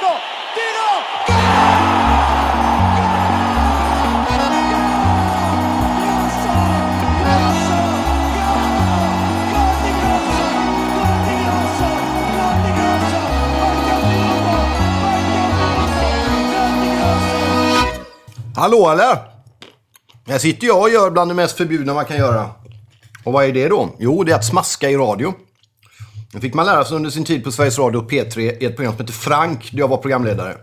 Pirlo tiro, Hallå eller? Här sitter jag och gör bland det mest förbjudna man kan göra. Och vad är det då? Jo, det är att smaska i radio. Det fick man lära sig under sin tid på Sveriges Radio P3 i ett program som heter Frank, där jag var programledare.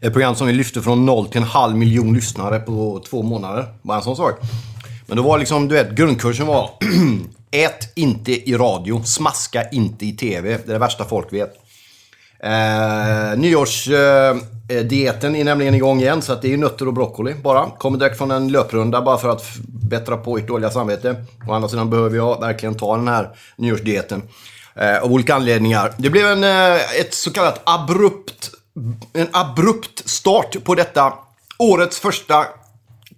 Ett program som vi lyfte från noll till en halv miljon lyssnare på två månader. Bara en sån sak. Men då var liksom, du vet, grundkursen var Ät inte i radio, smaska inte i tv. Det är det värsta folk vet. Eh, Nyårsdieten är nämligen igång igen, så att det är nötter och broccoli bara. Kommer direkt från en löprunda bara för att bättra på ert dåliga samvete. Å andra sidan behöver jag verkligen ta den här nyårsdieten. Eh, av olika anledningar. Det blev en, eh, ett så kallat abrupt, en abrupt start på detta årets första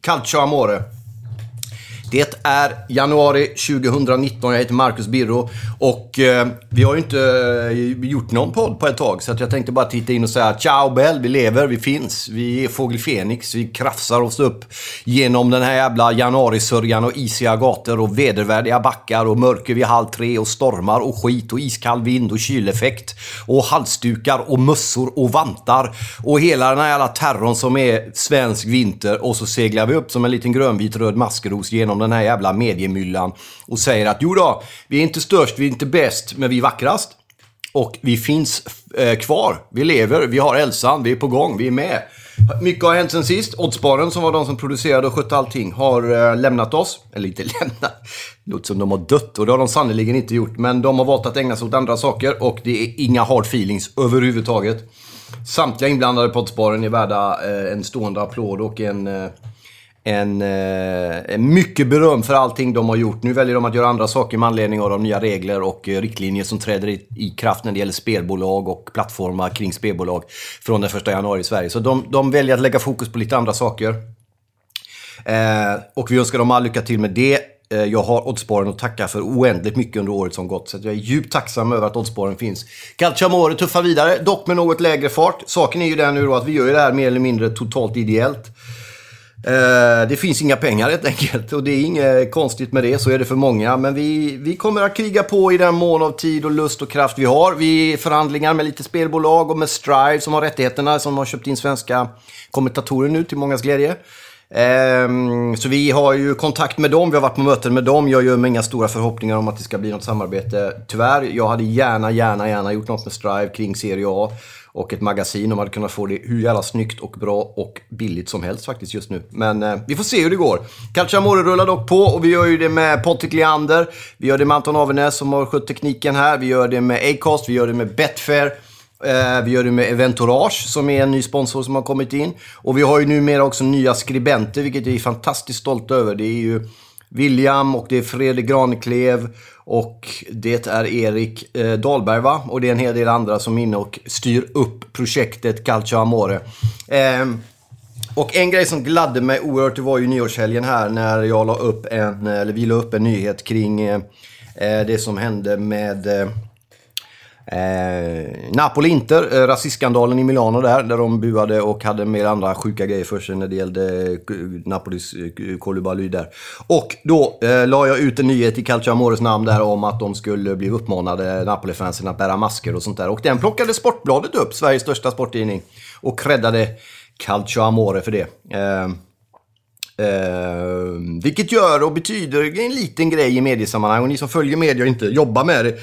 Calcio Amore. Det är januari 2019, jag heter Marcus Birro och eh, vi har ju inte eh, gjort någon podd på ett tag så att jag tänkte bara titta in och säga ciao Bell, vi lever, vi finns, vi är Fågel Fenix, vi krafsar oss upp genom den här jävla januarisörjan och isiga gator och vedervärdiga backar och mörker vid halv tre och stormar och skit och iskall vind och kyleffekt och halsdukar och mössor och vantar och hela den här jävla terrorn som är svensk vinter. Och så seglar vi upp som en liten grönvit röd maskros genom den här jävla mediemyllan och säger att jo då, vi är inte störst, vi inte bäst, men vi är vackrast. Och vi finns eh, kvar, vi lever, vi har hälsan, vi är på gång, vi är med. Mycket har hänt sen sist. Oddsbaren som var de som producerade och skötte allting har eh, lämnat oss. Eller inte lämnat. Det låter som de har dött och det har de sannerligen inte gjort. Men de har valt att ägna sig åt andra saker och det är inga hard feelings överhuvudtaget. Samtliga inblandade på Oddsparen är värda eh, en stående applåd och en, eh, en, eh, en mycket beröm för allting de har gjort. Nu väljer de att göra andra saker med anledning av de nya regler och eh, riktlinjer som träder i, i kraft när det gäller spelbolag och plattformar kring spelbolag från den 1 januari i Sverige. Så de, de väljer att lägga fokus på lite andra saker. Eh, och vi önskar dem all lycka till med det. Eh, jag har Oddsparen att tacka för oändligt mycket under året som gått. Så jag är djupt tacksam över att Oddsparen finns. Calciamore tuffar vidare, dock med något lägre fart. Saken är ju den nu då att vi gör ju det här mer eller mindre totalt ideellt. Eh, det finns inga pengar helt enkelt och det är inget konstigt med det, så är det för många. Men vi, vi kommer att kriga på i den mån av tid och lust och kraft vi har. Vi förhandlingar med lite spelbolag och med Strive som har rättigheterna, som har köpt in svenska kommentatorer nu till mångas glädje. Ehm, så vi har ju kontakt med dem, vi har varit på möten med dem. Jag gör mig inga stora förhoppningar om att det ska bli något samarbete. Tyvärr, jag hade gärna, gärna, gärna gjort något med Strive kring Serie A och ett magasin. De hade kunnat få det hur jävla snyggt och bra och billigt som helst faktiskt just nu. Men eh, vi får se hur det går. Calciamore rullar dock på och vi gör ju det med Patrik Leander. Vi gör det med Anton Avenäs som har skött tekniken här. Vi gör det med Acast, vi gör det med Betfair. Eh, vi gör det med Eventourage som är en ny sponsor som har kommit in. Och vi har ju numera också nya skribenter, vilket vi är fantastiskt stolta över. Det är ju William och det är Fredrik Graneklev och det är Erik eh, Dahlberg va? Och det är en hel del andra som är inne och styr upp projektet Calcio Amore. Eh, och en grej som gladde mig oerhört det var ju nyårshelgen här när jag la upp en, eh, eller vi la upp en nyhet kring eh, eh, det som hände med eh, eh, Napoli-Inter, eh, rasistskandalen i Milano där, där de buade och hade mer andra sjuka grejer för sig när det gällde Napolis kolibaly. Koulibaly där. Och då eh, la jag ut en nyhet i Calcio Amores namn där om att de skulle bli uppmanade, Napoli-fansen, att bära masker och sånt där. Och den plockade Sportbladet upp, Sveriges största sporttidning, och creddade Calcio Amore för det. Eh, Eh, vilket gör och betyder en liten grej i mediesammanhang. Och ni som följer media och inte jobbar med det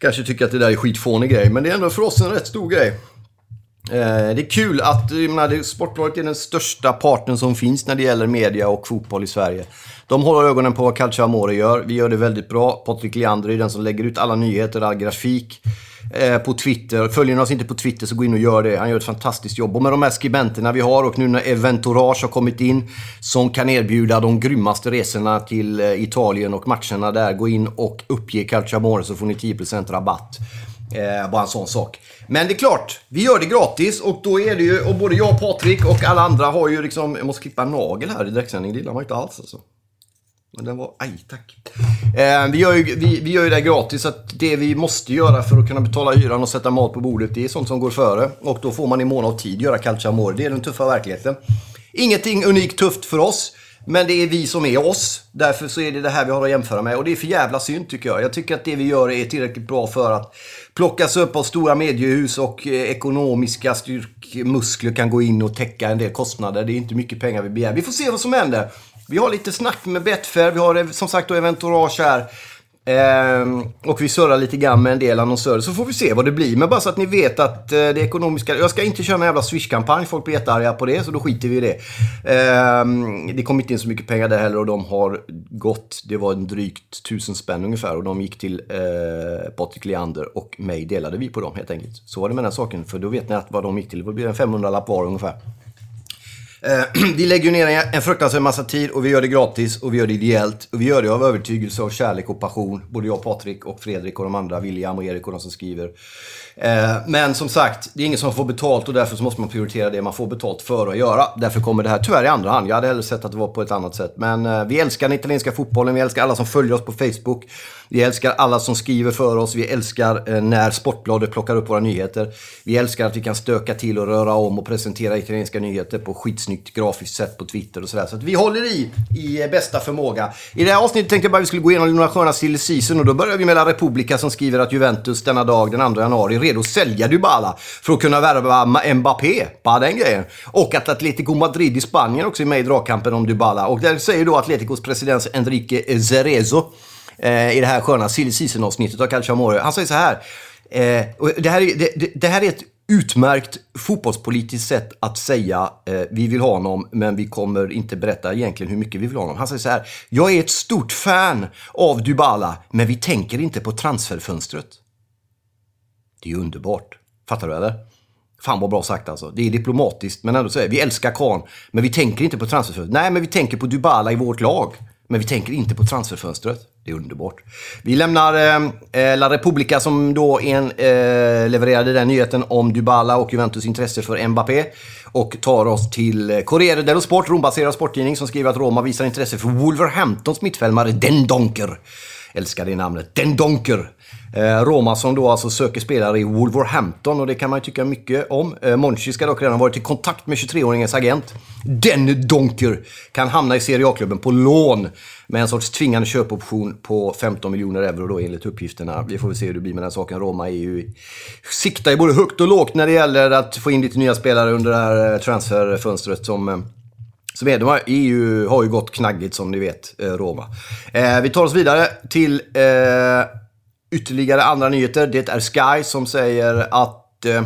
kanske tycker att det där är skitfånig grej. Men det är ändå för oss en rätt stor grej. Eh, det är kul att menar, Sportbladet är den största parten som finns när det gäller media och fotboll i Sverige. De håller ögonen på vad Calcio Amore gör. Vi gör det väldigt bra. Patrik Leander är den som lägger ut alla nyheter, all grafik eh, på Twitter. Följer ni oss inte på Twitter så gå in och gör det. Han gör ett fantastiskt jobb. Och med de här skribenterna vi har och nu när Eventourage har kommit in som kan erbjuda de grymmaste resorna till eh, Italien och matcherna där. Gå in och uppge Calcio Amore så får ni 10% rabatt. Eh, bara en sån sak. Men det är klart, vi gör det gratis och då är det ju, och både jag, Patrik och alla andra har ju liksom, jag måste klippa en nagel här i direktsändning, det gillar man inte alls alltså. Men den var, aj tack. Eh, vi, gör ju, vi, vi gör ju det gratis, så att det vi måste göra för att kunna betala hyran och sätta mat på bordet, det är sånt som går före. Och då får man i mån av tid göra Calciamore, det är den tuffa verkligheten. Ingenting unikt tufft för oss. Men det är vi som är oss. Därför så är det det här vi har att jämföra med. Och det är för jävla synd tycker jag. Jag tycker att det vi gör är tillräckligt bra för att plockas upp av stora mediehus och eh, ekonomiska styrkmuskler kan gå in och täcka en del kostnader. Det är inte mycket pengar vi begär. Vi får se vad som händer. Vi har lite snack med Betfair. Vi har eh, som sagt då Eventorage här. Eh, och vi surrar lite grann med en del annonsörer så får vi se vad det blir. Men bara så att ni vet att eh, det ekonomiska... Jag ska inte köra en jävla Swish-kampanj. Folk blir jättearga på det så då skiter vi i det. Eh, det kom inte in så mycket pengar där heller och de har gått... Det var en drygt tusen spänn ungefär och de gick till eh, Patrik Leander och mig delade vi på dem helt enkelt. Så var det med den saken för då vet ni att vad de gick till. Det blir en 500-lapp var ungefär. Eh, vi lägger ner en fruktansvärd massa tid och vi gör det gratis och vi gör det ideellt. Och vi gör det av övertygelse av kärlek och passion. Både jag, Patrik och Fredrik och de andra, William och Erik och de som skriver. Eh, men som sagt, det är ingen som får betalt och därför så måste man prioritera det man får betalt för att göra. Därför kommer det här tyvärr i andra hand. Jag hade hellre sett att det var på ett annat sätt. Men eh, vi älskar den italienska fotbollen, vi älskar alla som följer oss på Facebook. Vi älskar alla som skriver för oss. Vi älskar eh, när Sportbladet plockar upp våra nyheter. Vi älskar att vi kan stöka till och röra om och presentera italienska nyheter på skitsnyggt grafiskt sätt på Twitter och sådär. Så att vi håller i i bästa förmåga. I det här avsnittet tänkte jag bara att vi skulle gå igenom några sköna silly season och då börjar vi med La Repubblica som skriver att Juventus denna dag, den 2 januari, redo att sälja Dybala för att kunna värva Mbappé. Bara den grejen. Och att Atletico Madrid i Spanien också är med i dragkampen om Dybala. Och där säger då Atleticos president Enrique Cerezo eh, i det här sköna silly season-avsnittet av Calcio Amore. Han säger så här. Eh, och det, här är, det, det, här är ett utmärkt fotbollspolitiskt sätt att säga eh, vi vill ha honom, men vi kommer inte berätta egentligen hur mycket vi vill ha honom. Han säger så här. Jag är ett stort fan av Dybala, men vi tänker inte på transferfönstret. Det är underbart. Fattar du eller? Fan vad bra sagt alltså. Det är diplomatiskt, men ändå säger vi älskar Kahn, men vi tänker inte på transferfönstret. Nej, men vi tänker på Dybala i vårt lag. Men vi tänker inte på transferfönstret. Det är underbart. Vi lämnar eh, eh La Repubblica som då en, eh, levererade den nyheten om Dybala och Juventus intresse för Mbappé. Och tar oss till eh, Corriere dello Sport, Rombaserad sporttidning, som skriver att Roma visar intresse för Wolverhamptons mittfältare Den Donker. Älskar det namnet. Den Donker. Eh, Roma som då alltså söker spelare i Wolverhampton och det kan man ju tycka mycket om. Eh, Monchi ska dock redan ha varit i kontakt med 23-åringens agent. Den Donker kan hamna i Serie A-klubben på lån med en sorts tvingande köpoption på 15 miljoner euro då enligt uppgifterna. Vi får väl se hur det blir med den saken. Roma är ju, siktar ju både högt och lågt när det gäller att få in lite nya spelare under det här eh, transferfönstret som som är, de har, EU har ju gått knaggigt som ni vet, eh, Roma. Eh, vi tar oss vidare till eh, ytterligare andra nyheter. Det är Sky som säger att eh,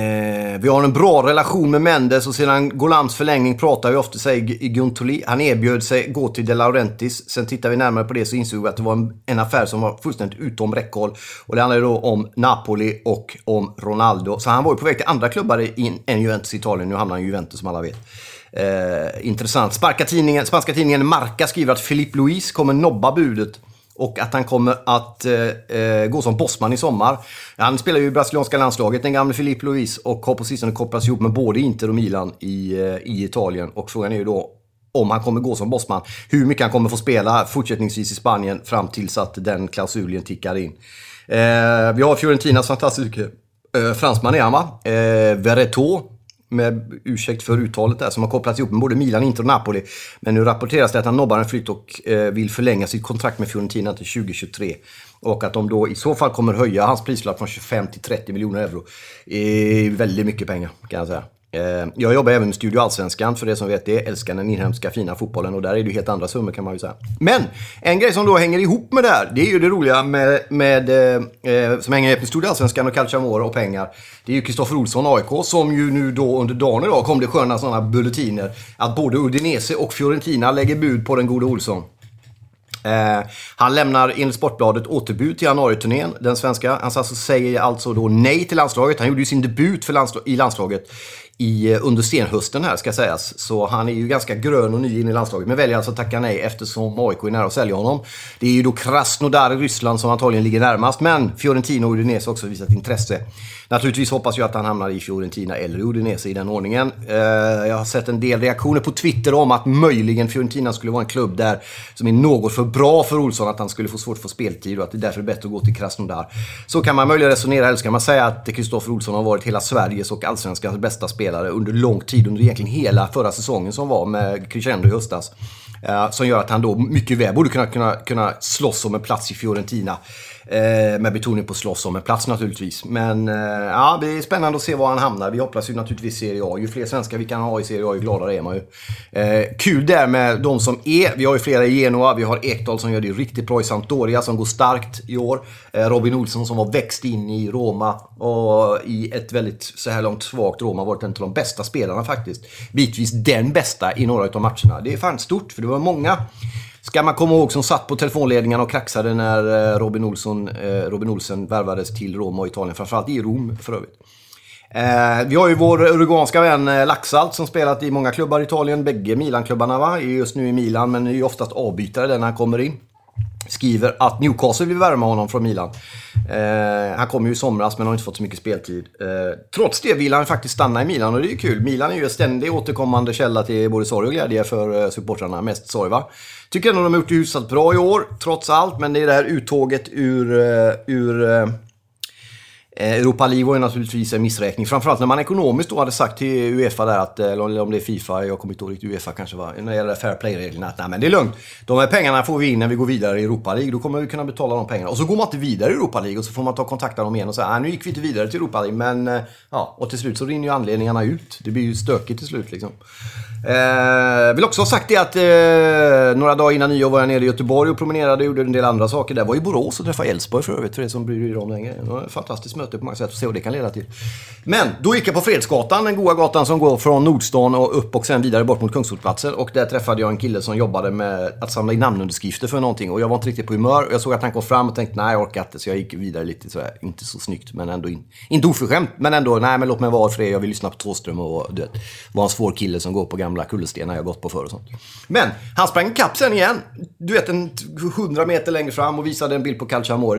eh vi har en bra relation med Mendes och sedan Golams förlängning pratar vi ofta, säger Guntoli. Han erbjöd sig gå till De Laurentis. Sen tittar vi närmare på det så insåg vi att det var en, en affär som var fullständigt utom räckhåll. Och det handlar då om Napoli och om Ronaldo. Så han var ju på väg till andra klubbar än Juventus Italien. Nu hamnar han i Juventus som alla vet. Eh, intressant. Sparka tidningen, spanska tidningen Marca skriver att Philippe Luis kommer nobba budet och att han kommer att eh, eh, gå som bossman i sommar. Han spelar ju i brasilianska landslaget, den gamle Philippe Luis, och har på sistone kopplats ihop med både Inter och Milan i, eh, i Italien. Och frågan är ju då om han kommer gå som bossman. Hur mycket han kommer få spela fortsättningsvis i Spanien fram tills att den klausulen tickar in. Eh, vi har Fiorentinas fantastiska eh, fransman är han va? Eh, Verretot med ursäkt för uttalet där, som har kopplats ihop med både Milan, Inter och Napoli. Men nu rapporteras det att han nobbar en flytt och eh, vill förlänga sitt kontrakt med Fiorentina till 2023. Och att de då i så fall kommer höja hans prislapp från 25 till 30 miljoner euro. Det är väldigt mycket pengar kan jag säga. Eh, jag jobbar även med Studio Allsvenskan, för det som vet det. Älskar den inhemska fina fotbollen och där är det ju helt andra summor kan man ju säga. Men en grej som då hänger ihop med det här, det är ju det roliga med, med eh, eh som hänger ihop med Studio Allsvenskan och Calciamore och pengar. Det är ju Kristoffer Olsson, AIK, som ju nu då under dagen idag kom det sköna sådana bulletiner att både Udinese och Fiorentina lägger bud på den gode Olsson. Eh, han lämnar enligt Sportbladet återbud till januariturnén, den svenska. Han alltså säger alltså då nej till landslaget. Han gjorde ju sin debut för landslag i landslaget i, eh, under senhösten här ska sägas. Så han är ju ganska grön och ny in i landslaget. Men väljer alltså att tacka nej eftersom AIK är nära att sälja honom. Det är ju då Krasnodar i Ryssland som antagligen ligger närmast. Men Fiorentina och Udinese har också visat intresse. Naturligtvis hoppas jag att han hamnar i Fiorentina eller Udinese i den ordningen. Eh, jag har sett en del reaktioner på Twitter om att möjligen Fiorentina skulle vara en klubb där som är något för bra för Olsson. Att han skulle få svårt att få speltid och att det därför är bättre att gå till Krasnodar. Så kan man möjligen resonera. Eller ska man säga att Kristoffer Olsson har varit hela Sveriges och Allsvenskans bästa spelare under lång tid. Under egentligen hela förra säsongen som var med crescendo i höstas. Eh, som gör att han då mycket väl borde kunna, kunna, kunna slåss om en plats i Fiorentina. Eh, med betoning på slåss om en plats naturligtvis. Men eh, ja, det är spännande att se var han hamnar. Vi hoppas ju naturligtvis Serie A. Ju fler svenskar vi kan ha i Serie A, ju gladare är man ju. Eh, kul där med de som är. Vi har ju flera i Genoa. Vi har Ekdal som gör det riktigt bra i Sampdoria, som går starkt i år. Eh, Robin Olsson som har växt in i Roma och i ett väldigt så här långt svagt Roma varit en av de bästa spelarna faktiskt. Bitvis den bästa i några av matcherna. Det är fan stort, för det var många Ska man komma ihåg som satt på telefonledningarna och kraxade när eh, Robin, Olsson, eh, Robin Olsen värvades till Roma och Italien. Framförallt i Rom för övrigt. Eh, vi har ju vår uruguanska vän eh, Laxalt som spelat i många klubbar i Italien. Bägge Milan-klubbarna va? Är just nu i Milan men är ju oftast avbytare där när han kommer in skriver att Newcastle vill värma honom från Milan. Eh, han kom ju i somras men har inte fått så mycket speltid. Eh, trots det vill han faktiskt stanna i Milan och det är ju kul. Milan är ju en ständig återkommande källa till både sorg och glädje för eh, supportrarna. Mest sorg va. Tycker ändå de har gjort det hyfsat bra i år, trots allt. Men det är det här uttåget ur, eh, ur eh, Eh, Europa League var ju naturligtvis en missräkning. Framförallt när man ekonomiskt då hade sagt till Uefa där att, eh, eller om det är Fifa, jag kommer inte ihåg riktigt, Uefa kanske var, när det gäller fair play-reglerna, att nej men det är lugnt. De här pengarna får vi in när vi går vidare i Europa League, då kommer vi kunna betala de pengarna. Och så går man inte vidare i Europa League och så får man ta kontakt med dem igen och säga, nej nu gick vi inte vidare till Europa League, men eh, ja, och till slut så rinner ju anledningarna ut. Det blir ju stökigt till slut liksom. Eh, vill också ha sagt det att eh, några dagar innan nyår var jag nere i Göteborg och promenerade och gjorde en del andra saker. Där var i Borås och träffade Elfsborg för övrigt, för det som bryr er om den grejen. Det var ett fantastiskt möte på många sätt, och se vad det kan leda till. Men då gick jag på Fredsgatan, den goda gatan som går från Nordstan och upp och sen vidare bort mot Kungsportplatsen. Och där träffade jag en kille som jobbade med att samla in namnunderskrifter för någonting. Och jag var inte riktigt på humör. Och Jag såg att han kom fram och tänkte nej, jag orkar inte. Så jag gick vidare lite så här, inte så snyggt, men ändå in, inte oförskämt. Men ändå, nej men låt mig vara för det. Jag vill lyssna på Thåström och du vet, vara en svår kille som går på gamla kullerstenar jag gått på förr och sånt. Men han sprang ikapp sen igen. Du vet, en 100 meter längre fram och visade en bild på Calciamore.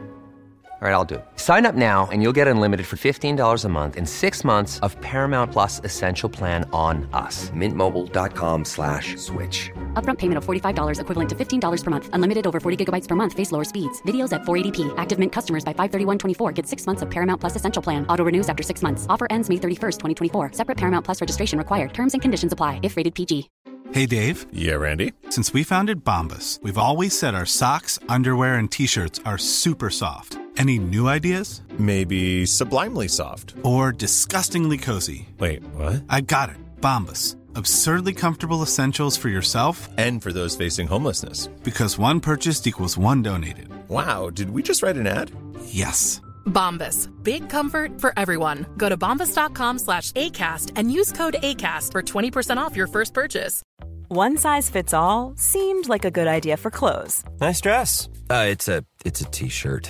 All right, I'll do it. Sign up now and you'll get unlimited for $15 a month in six months of Paramount Plus Essential Plan on us. Mintmobile.com slash switch. Upfront payment of $45 equivalent to $15 per month. Unlimited over 40 gigabytes per month. Face lower speeds. Videos at 480p. Active Mint customers by 531.24 get six months of Paramount Plus Essential Plan. Auto renews after six months. Offer ends May 31st, 2024. Separate Paramount Plus registration required. Terms and conditions apply if rated PG. Hey, Dave. Yeah, Randy. Since we founded Bombus, we've always said our socks, underwear, and T-shirts are super soft. Any new ideas? Maybe sublimely soft. Or disgustingly cozy. Wait, what? I got it. Bombas. Absurdly comfortable essentials for yourself and for those facing homelessness. Because one purchased equals one donated. Wow, did we just write an ad? Yes. Bombas. Big comfort for everyone. Go to bombas.com slash ACAST and use code ACAST for 20% off your first purchase. One size fits all seemed like a good idea for clothes. Nice dress. Uh, it's a it's a t-shirt.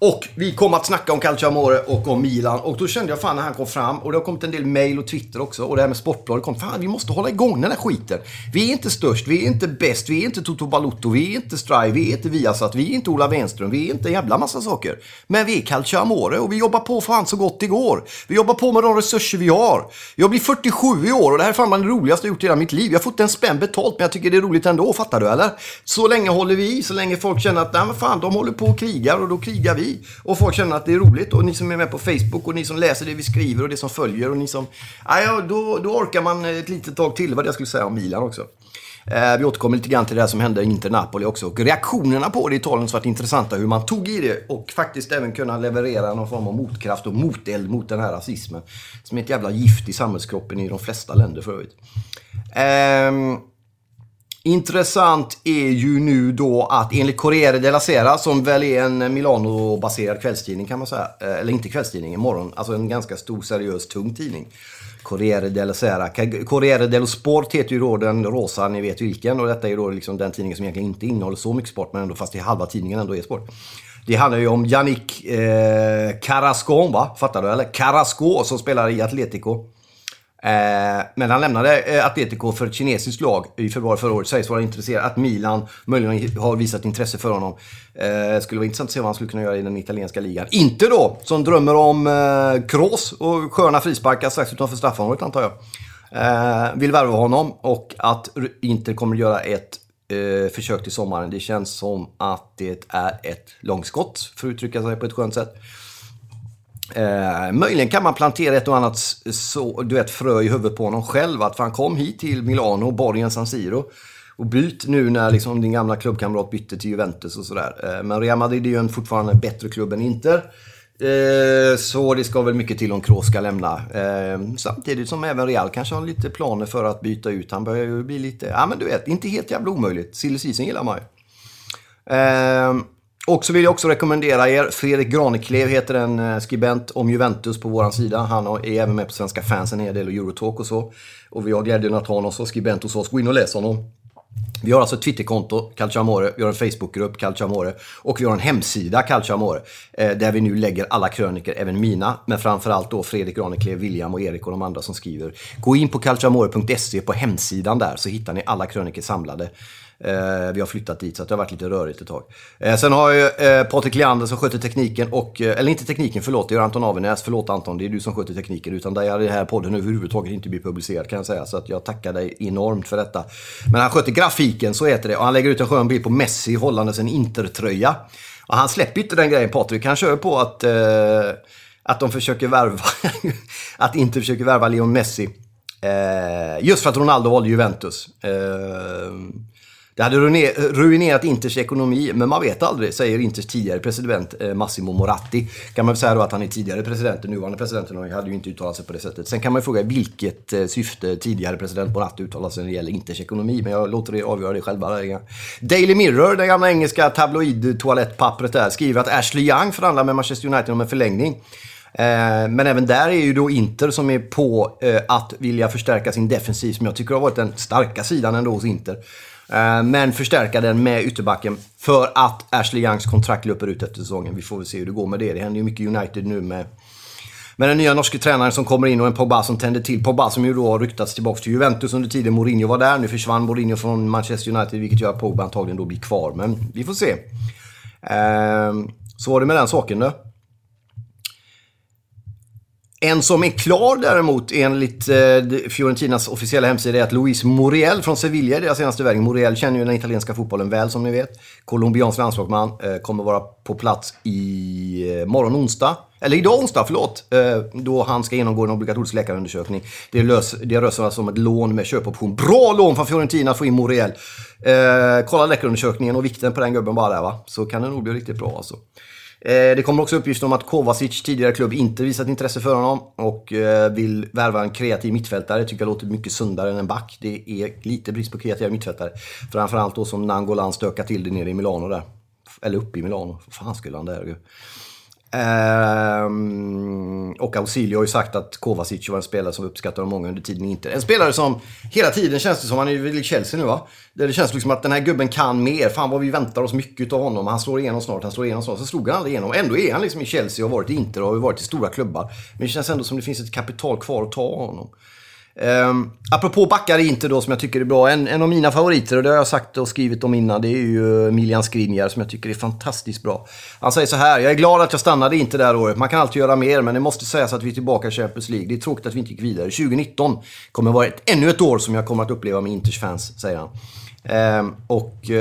Och vi kom att snacka om Calciamore och om Milan. Och då kände jag fan när han kom fram, och det har kommit en del mail och Twitter också, och det här med Sportbladet kom. Fan, vi måste hålla igång den här skiten. Vi är inte störst, vi är inte bäst, vi är inte Toto Balotto, vi är inte Strive, vi är inte Viasat, vi är inte Ola Wenström, vi är inte en jävla massa saker. Men vi är Calciamore och vi jobbar på fan så gott det går. Vi jobbar på med de resurser vi har. Jag blir 47 i år och det här är fan det roligaste jag gjort i hela mitt liv. Jag har fått en spänn betalt, men jag tycker det är roligt ändå, fattar du eller? Så länge håller vi i, så länge folk känner att, nej men fan, de håller på och krigar och då krigar vi. Och folk känner att det är roligt. Och ni som är med på Facebook och ni som läser det vi skriver och det som följer och ni som... Ja, då, då orkar man ett litet tag till, vad jag skulle säga om Milan också. Eh, vi återkommer lite grann till det här som hände i Inter-Napoli också. Och reaktionerna på det i Italien har varit intressanta. Hur man tog i det och faktiskt även kunna leverera någon form av motkraft och moteld mot den här rasismen. Som är ett jävla gift i samhällskroppen i de flesta länder för övrigt. Ehm, Intressant är ju nu då att enligt Corriere della Sera, som väl är en Milano-baserad kvällstidning kan man säga, eh, eller inte kvällstidning, imorgon, alltså en ganska stor, seriös, tung tidning. Corriere della Sera. Corriere dello Sport heter ju då den rosa, ni vet vilken, och detta är ju då liksom den tidningen som egentligen inte innehåller så mycket sport, men ändå fast i halva tidningen ändå är sport. Det handlar ju om Yannick eh, Carrasco, va? Fattar du eller? Carrasco som spelar i Atletico. Eh, men han lämnade eh, Atletico för ett kinesiskt lag i februari förra året. Sägs vara intresserad. Att Milan möjligen har visat intresse för honom. Eh, skulle vara intressant att se vad han skulle kunna göra i den italienska ligan. Inte då, som drömmer om eh, Kroos och sköna frisparkar strax utanför straffområdet antar jag. Eh, vill värva honom och att Inter kommer att göra ett eh, försök till sommaren. Det känns som att det är ett långskott, för att uttrycka sig på ett skönt sätt. Eh, möjligen kan man plantera ett och annat så, du vet, frö i huvudet på honom själv. Att han kom hit till Milano, borgen San Siro. Och byt nu när liksom din gamla klubbkamrat bytte till Juventus och sådär. Eh, men Real Madrid är ju en fortfarande en bättre klubb än Inter. Eh, så det ska väl mycket till om Kroos ska lämna. Eh, samtidigt som även Real kanske har lite planer för att byta ut. Han börjar ju bli lite, ja men du vet, inte helt jävla omöjligt. Silly season gillar man ju. Eh, och så vill jag också rekommendera er, Fredrik Graneklev heter en eh, skribent om Juventus på våran sida. Han är även med på Svenska fans en hel del och Eurotalk och så. Och vi har glädjen att ha honom som skribent hos oss. Gå in och läs honom. Vi har alltså ett Twitterkonto, Calciamore, vi har en Facebookgrupp, Calciamore och vi har en hemsida, Calciamore, eh, där vi nu lägger alla kröniker, även mina, men framförallt då Fredrik Graneklev, William och Erik och de andra som skriver. Gå in på calciamore.se på hemsidan där så hittar ni alla kröniker samlade. Eh, vi har flyttat dit så det har varit lite rörigt ett tag. Eh, sen har jag eh, Patrik Leander som sköter tekniken och, eh, eller inte tekniken, förlåt, det gör Anton Avenäs. Förlåt Anton, det är du som sköter tekniken. Utan där hade den här podden överhuvudtaget inte blivit publicerad kan jag säga. Så att jag tackar dig enormt för detta. Men han sköter grafiken, så heter det. Och han lägger ut en skön bild på Messi hållandes en Intertröja. Och han släpper inte den grejen Patrik. Han kör på att, eh, att de försöker värva, att inte försöker värva Leon Messi. Eh, just för att Ronaldo valde Juventus. Eh, det hade ruinerat Inters ekonomi, men man vet aldrig, säger Inters tidigare president eh, Massimo Moratti. Kan man säga då att han är tidigare president, den nuvarande presidenten hade ju inte uttalat sig på det sättet. Sen kan man ju fråga vilket eh, syfte tidigare president Moratti uttalar sig när det gäller Inters ekonomi, men jag låter er avgöra det själva. Daily Mirror, det gamla engelska tabloid-toalettpappret där, skriver att Ashley Young förhandlar med Manchester United om en förlängning. Eh, men även där är ju då Inter som är på att vilja förstärka sin defensiv, som jag tycker har varit den starka sidan ändå hos Inter. Eh, men förstärka den med ytterbacken för att Ashley Youngs kontrakt löper ut efter säsongen. Vi får väl se hur det går med det. Det händer ju mycket United nu med, med den nya norske tränaren som kommer in och en Pogba som tänder till. Pogba som ju då har ryktats tillbaka till Juventus under tiden Mourinho var där. Nu försvann Mourinho från Manchester United vilket gör att Pogba antagligen då blir kvar. Men vi får se. Eh, så var det med den saken då. En som är klar däremot enligt eh, Fiorentinas officiella hemsida är att Luis Muriel från Sevilla är deras senaste värvning. Muriel känner ju den italienska fotbollen väl som ni vet. Colombiansk landslagsman. Eh, kommer vara på plats i eh, morgon onsdag. Eller idag onsdag, förlåt. Eh, då han ska genomgå en obligatorisk läkarundersökning. Det, lös, det rör sig alltså om ett lån med köpoption. Bra lån från Fiorentina att få in Muriel. Eh, kolla läkarundersökningen och vikten på den gubben bara där va. Så kan det nog bli riktigt bra alltså. Eh, det kommer också uppgifter om att Kovacic, tidigare klubb, inte visat intresse för honom och eh, vill värva en kreativ mittfältare. Tycker jag låter mycket sundare än en back. Det är lite brist på kreativa mittfältare. Framförallt då som Nangolan stökar till det nere i Milano där. Eller uppe i Milano. Vad fan skulle han där? Ehm, och Ausilio har ju sagt att Kovacic var en spelare som uppskattade av många under tiden inte. En spelare som hela tiden känns det som, han är väl i Chelsea nu va? Det känns liksom att den här gubben kan mer. Fan vad vi väntar oss mycket av honom. Han slår igenom snart, han slår igenom snart. Så slog han aldrig igenom. Ändå är han liksom i Chelsea och har varit i Inter och har varit i stora klubbar. Men det känns ändå som det finns ett kapital kvar att ta av honom. Um, apropå backar inte då som jag tycker är bra. En, en av mina favoriter, och det har jag sagt och skrivit om innan, det är ju eh, Milian Skriniar som jag tycker är fantastiskt bra. Han säger så här, jag är glad att jag stannade inte det här året. Man kan alltid göra mer, men det måste sägas att vi är tillbaka i Champions League. Det är tråkigt att vi inte gick vidare. 2019 kommer att vara ett, ännu ett år som jag kommer att uppleva med Inters fans, säger han. Um, och uh,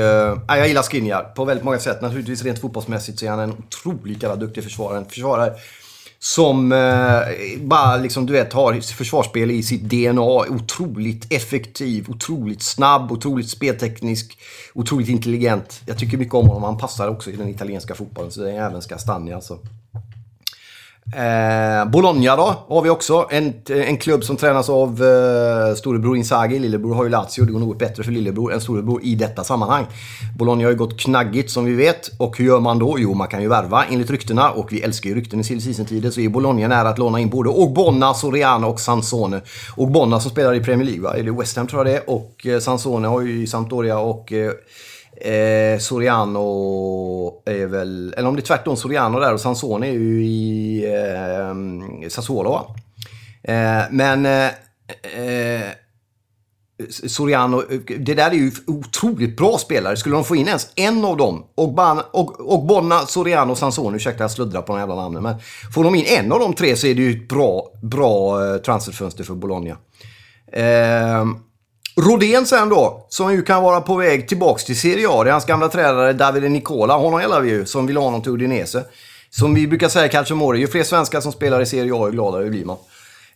jag gillar Skriniar på väldigt många sätt. Naturligtvis rent fotbollsmässigt så är han en otroligt jävla duktig försvarare. Försvarare som eh, bara liksom, du vet, har försvarsspel i sitt DNA. Otroligt effektiv, otroligt snabb, otroligt spelteknisk, otroligt intelligent. Jag tycker mycket om honom. Han passar också i den italienska fotbollen, så det är även Castagna alltså. Eh, Bologna då har vi också. En, en klubb som tränas av eh, storebror Inzaghi. Lillebror har ju Lazio. Det går nog bättre för lillebror än storebror i detta sammanhang. Bologna har ju gått knaggigt som vi vet. Och hur gör man då? Jo, man kan ju värva enligt ryktena. Och vi älskar ju rykten i silly season-tider. Så är Bologna nära att låna in både Ogbonna, Soriano och Sansone. Ogbonna som spelar i Premier League, va? Eller West Ham tror jag det är. Och eh, Sansone har ju Sampdoria och eh, Eh, Soriano är väl, eller om det är tvärtom, Soriano där och Sansone är ju i eh, Sassuolo va? Eh, men eh, eh Soriano, det där är ju otroligt bra spelare. Skulle de få in ens en av dem, Och og, Ogbonna, Soriano och Sansone, ursäkta jag sluddrar på de jävla namnen, men får de in en av de tre så är det ju ett bra, bra eh, transferfönster för Bologna. Eh, Rodén sen då, som ju kan vara på väg tillbaks till Serie A. Det är hans gamla tränare Davide Nicola, honom gillar vi ju, som vill ha honom till Udinese. Som vi brukar säga i Calciomore, ju fler svenskar som spelar i Serie A, ju gladare blir man.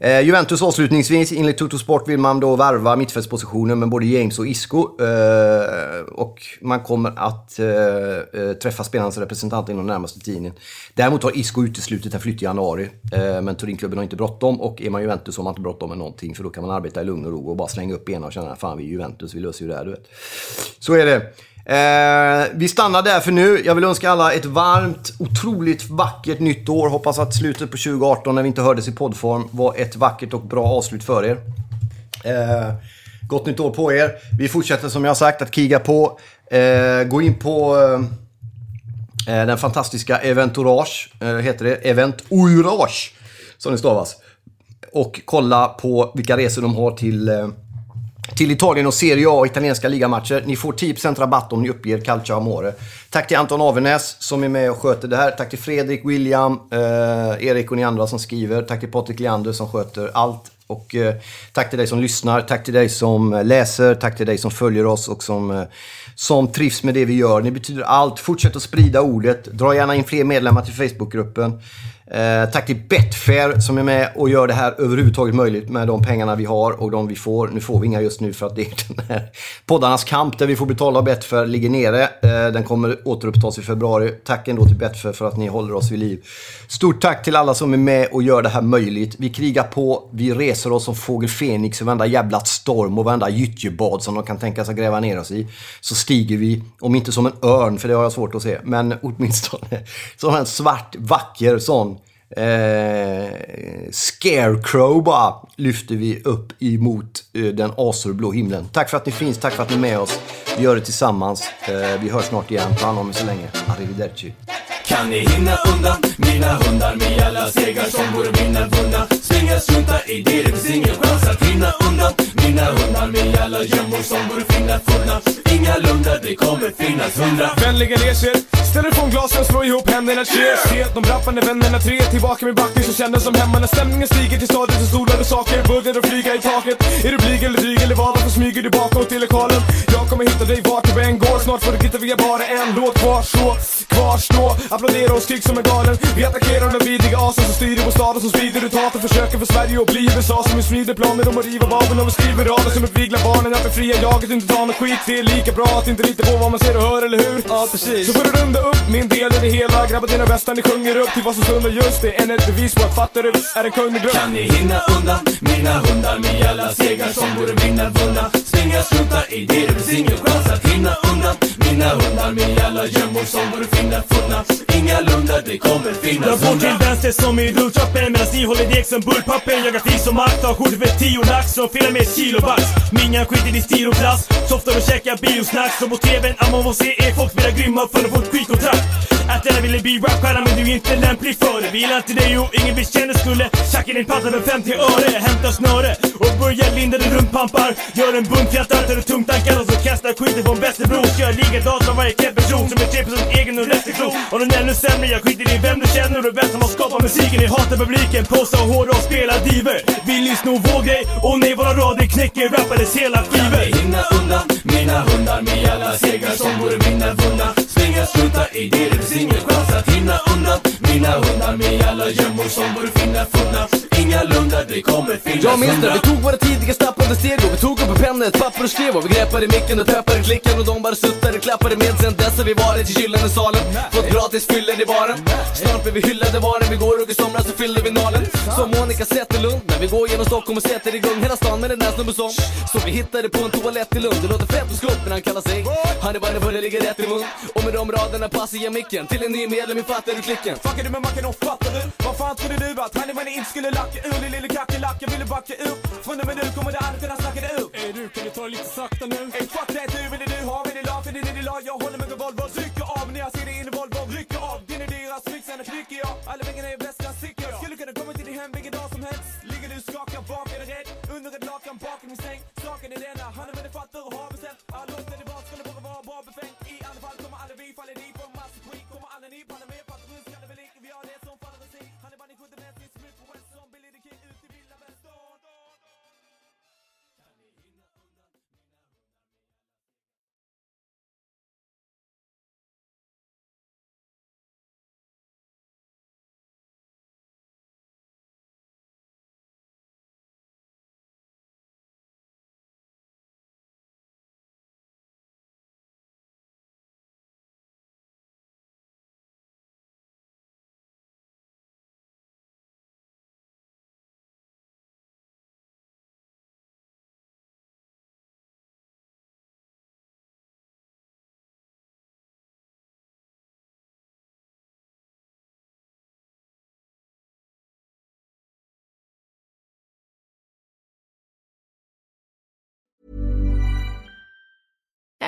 Eh, Juventus avslutningsvis, enligt Totosport vill man då varva mittfältspositionen med både James och Isco. Eh, och man kommer att eh, eh träffa spelarnas representanter inom närmaste tiden. Däremot har Isco uteslutit en flytt i januari. Eh, men Turinklubben har inte bråttom och är man Juventus har man inte bråttom med någonting. För då kan man arbeta i lugn och ro och bara slänga upp benen och känna fan vi är Juventus, vi löser ju det här du vet. Så är det. Eh, vi stannar där för nu. Jag vill önska alla ett varmt, otroligt vackert nytt år. Hoppas att slutet på 2018, när vi inte hördes i poddform, var ett vackert och bra avslut för er. Eh, gott nytt år på er. Vi fortsätter som jag sagt att kriga på. Eh, gå in på eh, eh den fantastiska Eventourage, eh, heter det. Eventourage, som det stavas. Och kolla på vilka resor de har till eh, till Italien och Serie A och italienska ligamatcher. Ni får 10% rabatt om ni uppger Calcio Amore. Tack till Anton Avenäs som är med och sköter det här. Tack till Fredrik, William, eh, Erik och ni andra som skriver. Tack till Patrik Leander som sköter allt. Och eh, tack till dig som lyssnar, tack till dig som eh, läser, tack till dig som följer oss och som, eh, som trivs med det vi gör. Ni betyder allt. Fortsätt att sprida ordet. Dra gärna in fler medlemmar till Facebookgruppen. Eh, tack till Betfair som är med och gör det här överhuvudtaget möjligt med de pengarna vi har och de vi får. Nu får vi inga just nu för att det är den här poddarnas kamp där vi får betala Betfair ligger nere. Eh, den kommer återupptas i februari. Tack ändå till Betfair för att ni håller oss vid liv. Stort tack till alla som är med och gör det här möjligt. Vi krigar på, vi reser oss som fågel Fenix i varenda jävla storm och varenda gyttjebad som de kan tänka sig gräva ner oss i. Så stiger vi, om inte som en örn, för det har jag svårt att se, men åtminstone som en svart, vacker sån eh, Scarecrow bara lyfter vi upp emot eh, den azurblå himlen. Tack för att ni finns, tack för att ni är med oss. Vi gör det tillsammans. Eh, vi hörs snart igen. Ta hand om er så länge. Arrivederci. Kan ni hinna undan mina hundar med alla segrar som vore mina vunna? Springa, strunta i det, det finns ingen chans att hinna undan mina hundar med alla gömmor som borde finna, funna. Ingalunda, det kommer finnas hundra. Vänligen ställ er från glasen, slå ihop händerna, cheers. Se de rappande vännerna tre tillbaka med backen som kändes som hemma när stämningen stiger till stadion så solade saker börjar att flyga i taket. Är du blyg eller dryg eller vad? Varför smyger du bakåt till lokalen? Jag kommer hitta dig vart du än går, snart får du titta via bara en låt kvar så kvarstå Applådera och skrik som en galen. Vi attackerar den vidriga asen som styr i vår stad och som sprider ut hat och försöker för Sverige att bli USA Som vi sprider planer om att riva Babel och vi skriver rader som uppviglar barnen Att befria jaget, inte ta något skit. Det är lika bra att inte lita på vad man ser och hör, eller hur? Ja precis. Så får du runda upp min del i det hela. Grabba dina bästa, ni sjunger upp till vad som stundar just det. Än ett bevis på att fattar du är en kung med grupp Kan ni hinna undan mina hundar med alla segrar som vore mina vunna? Springa struntar i det, det finns ingen chans att hinna undan mina hundar med alla gömmor som vore fina funna Ingalunda, det kommer finnas Jag går till vänster som i rulltrappen medan ni håller deg som bullpapper Jagar fis som makt, har skjortor för tio lax och filar med ett kilo vax. Mingan skiter i stil och klass, softar och käkar biosnacks. Och på tvn, man får se er folk spela grymma för att få ett skitkontrakt att ville bli rapstjärna men du är inte lämplig för det. Vi gillar inte dig och ingen vi känner skulle tjacka din patta för 50 öre. Hämta snöre och börja linda din rumpampar Gör en bunt fjättar, tar du tungt tankar och så kastar skiten på en bästebror Kör likadant som varje knäpp person som är 3% egen och resten klok. Och den ännu sämre, jag skiter i vem du känner och vem som har skapat musiken. Jag hatar publiken, påsar hård och spela diver. Vill ni och vår grej och nej våra rader knäcker rappades hela skivor. Kan vi hinna undan mina hundar med alla segrar som vore mina vunna Struntar i det, det finns ingen chans att hinna undan. Mina hundar med alla gömmor som vore fina funna Ingalunda, det kommer finnas Jag minns det, vi tog våra tidiga stapplande steg och vi tog upp en penna, ett papper och skrev. Och vi greppade micken och peppade klicken och de bara suttade och klappade med. Sen dess har vi varit i gyllene salen. Fått gratis fyllen i baren. Snart blir vi hyllade var vi går och i somras så fyllde vi nalen. Som Monica Zetterlund vi går genom Stockholm och sätter igång hela stan med den här snubben som Så vi hittade på en toalett i Lund, det låter fett och skumt men han kallar sig Han är bara börjar ligga rätt i mun. Och med de raderna passar jag micken till en ny medlem i Fattar du klicken? Fuckar du med macken och fattar du? Vad fan trodde du att han inte skulle lacka ur? Din lille kackerlacka ville backa ur Från och med nu kommer det aldrig kunna snacka det ur Ey du, kan du ta det lite sakta nu? Ey fuck det du, vill du ha min lag, för din är din lag. Jag håller med revolver, rycker av när jag ser dig in i Volvo. Rycker är med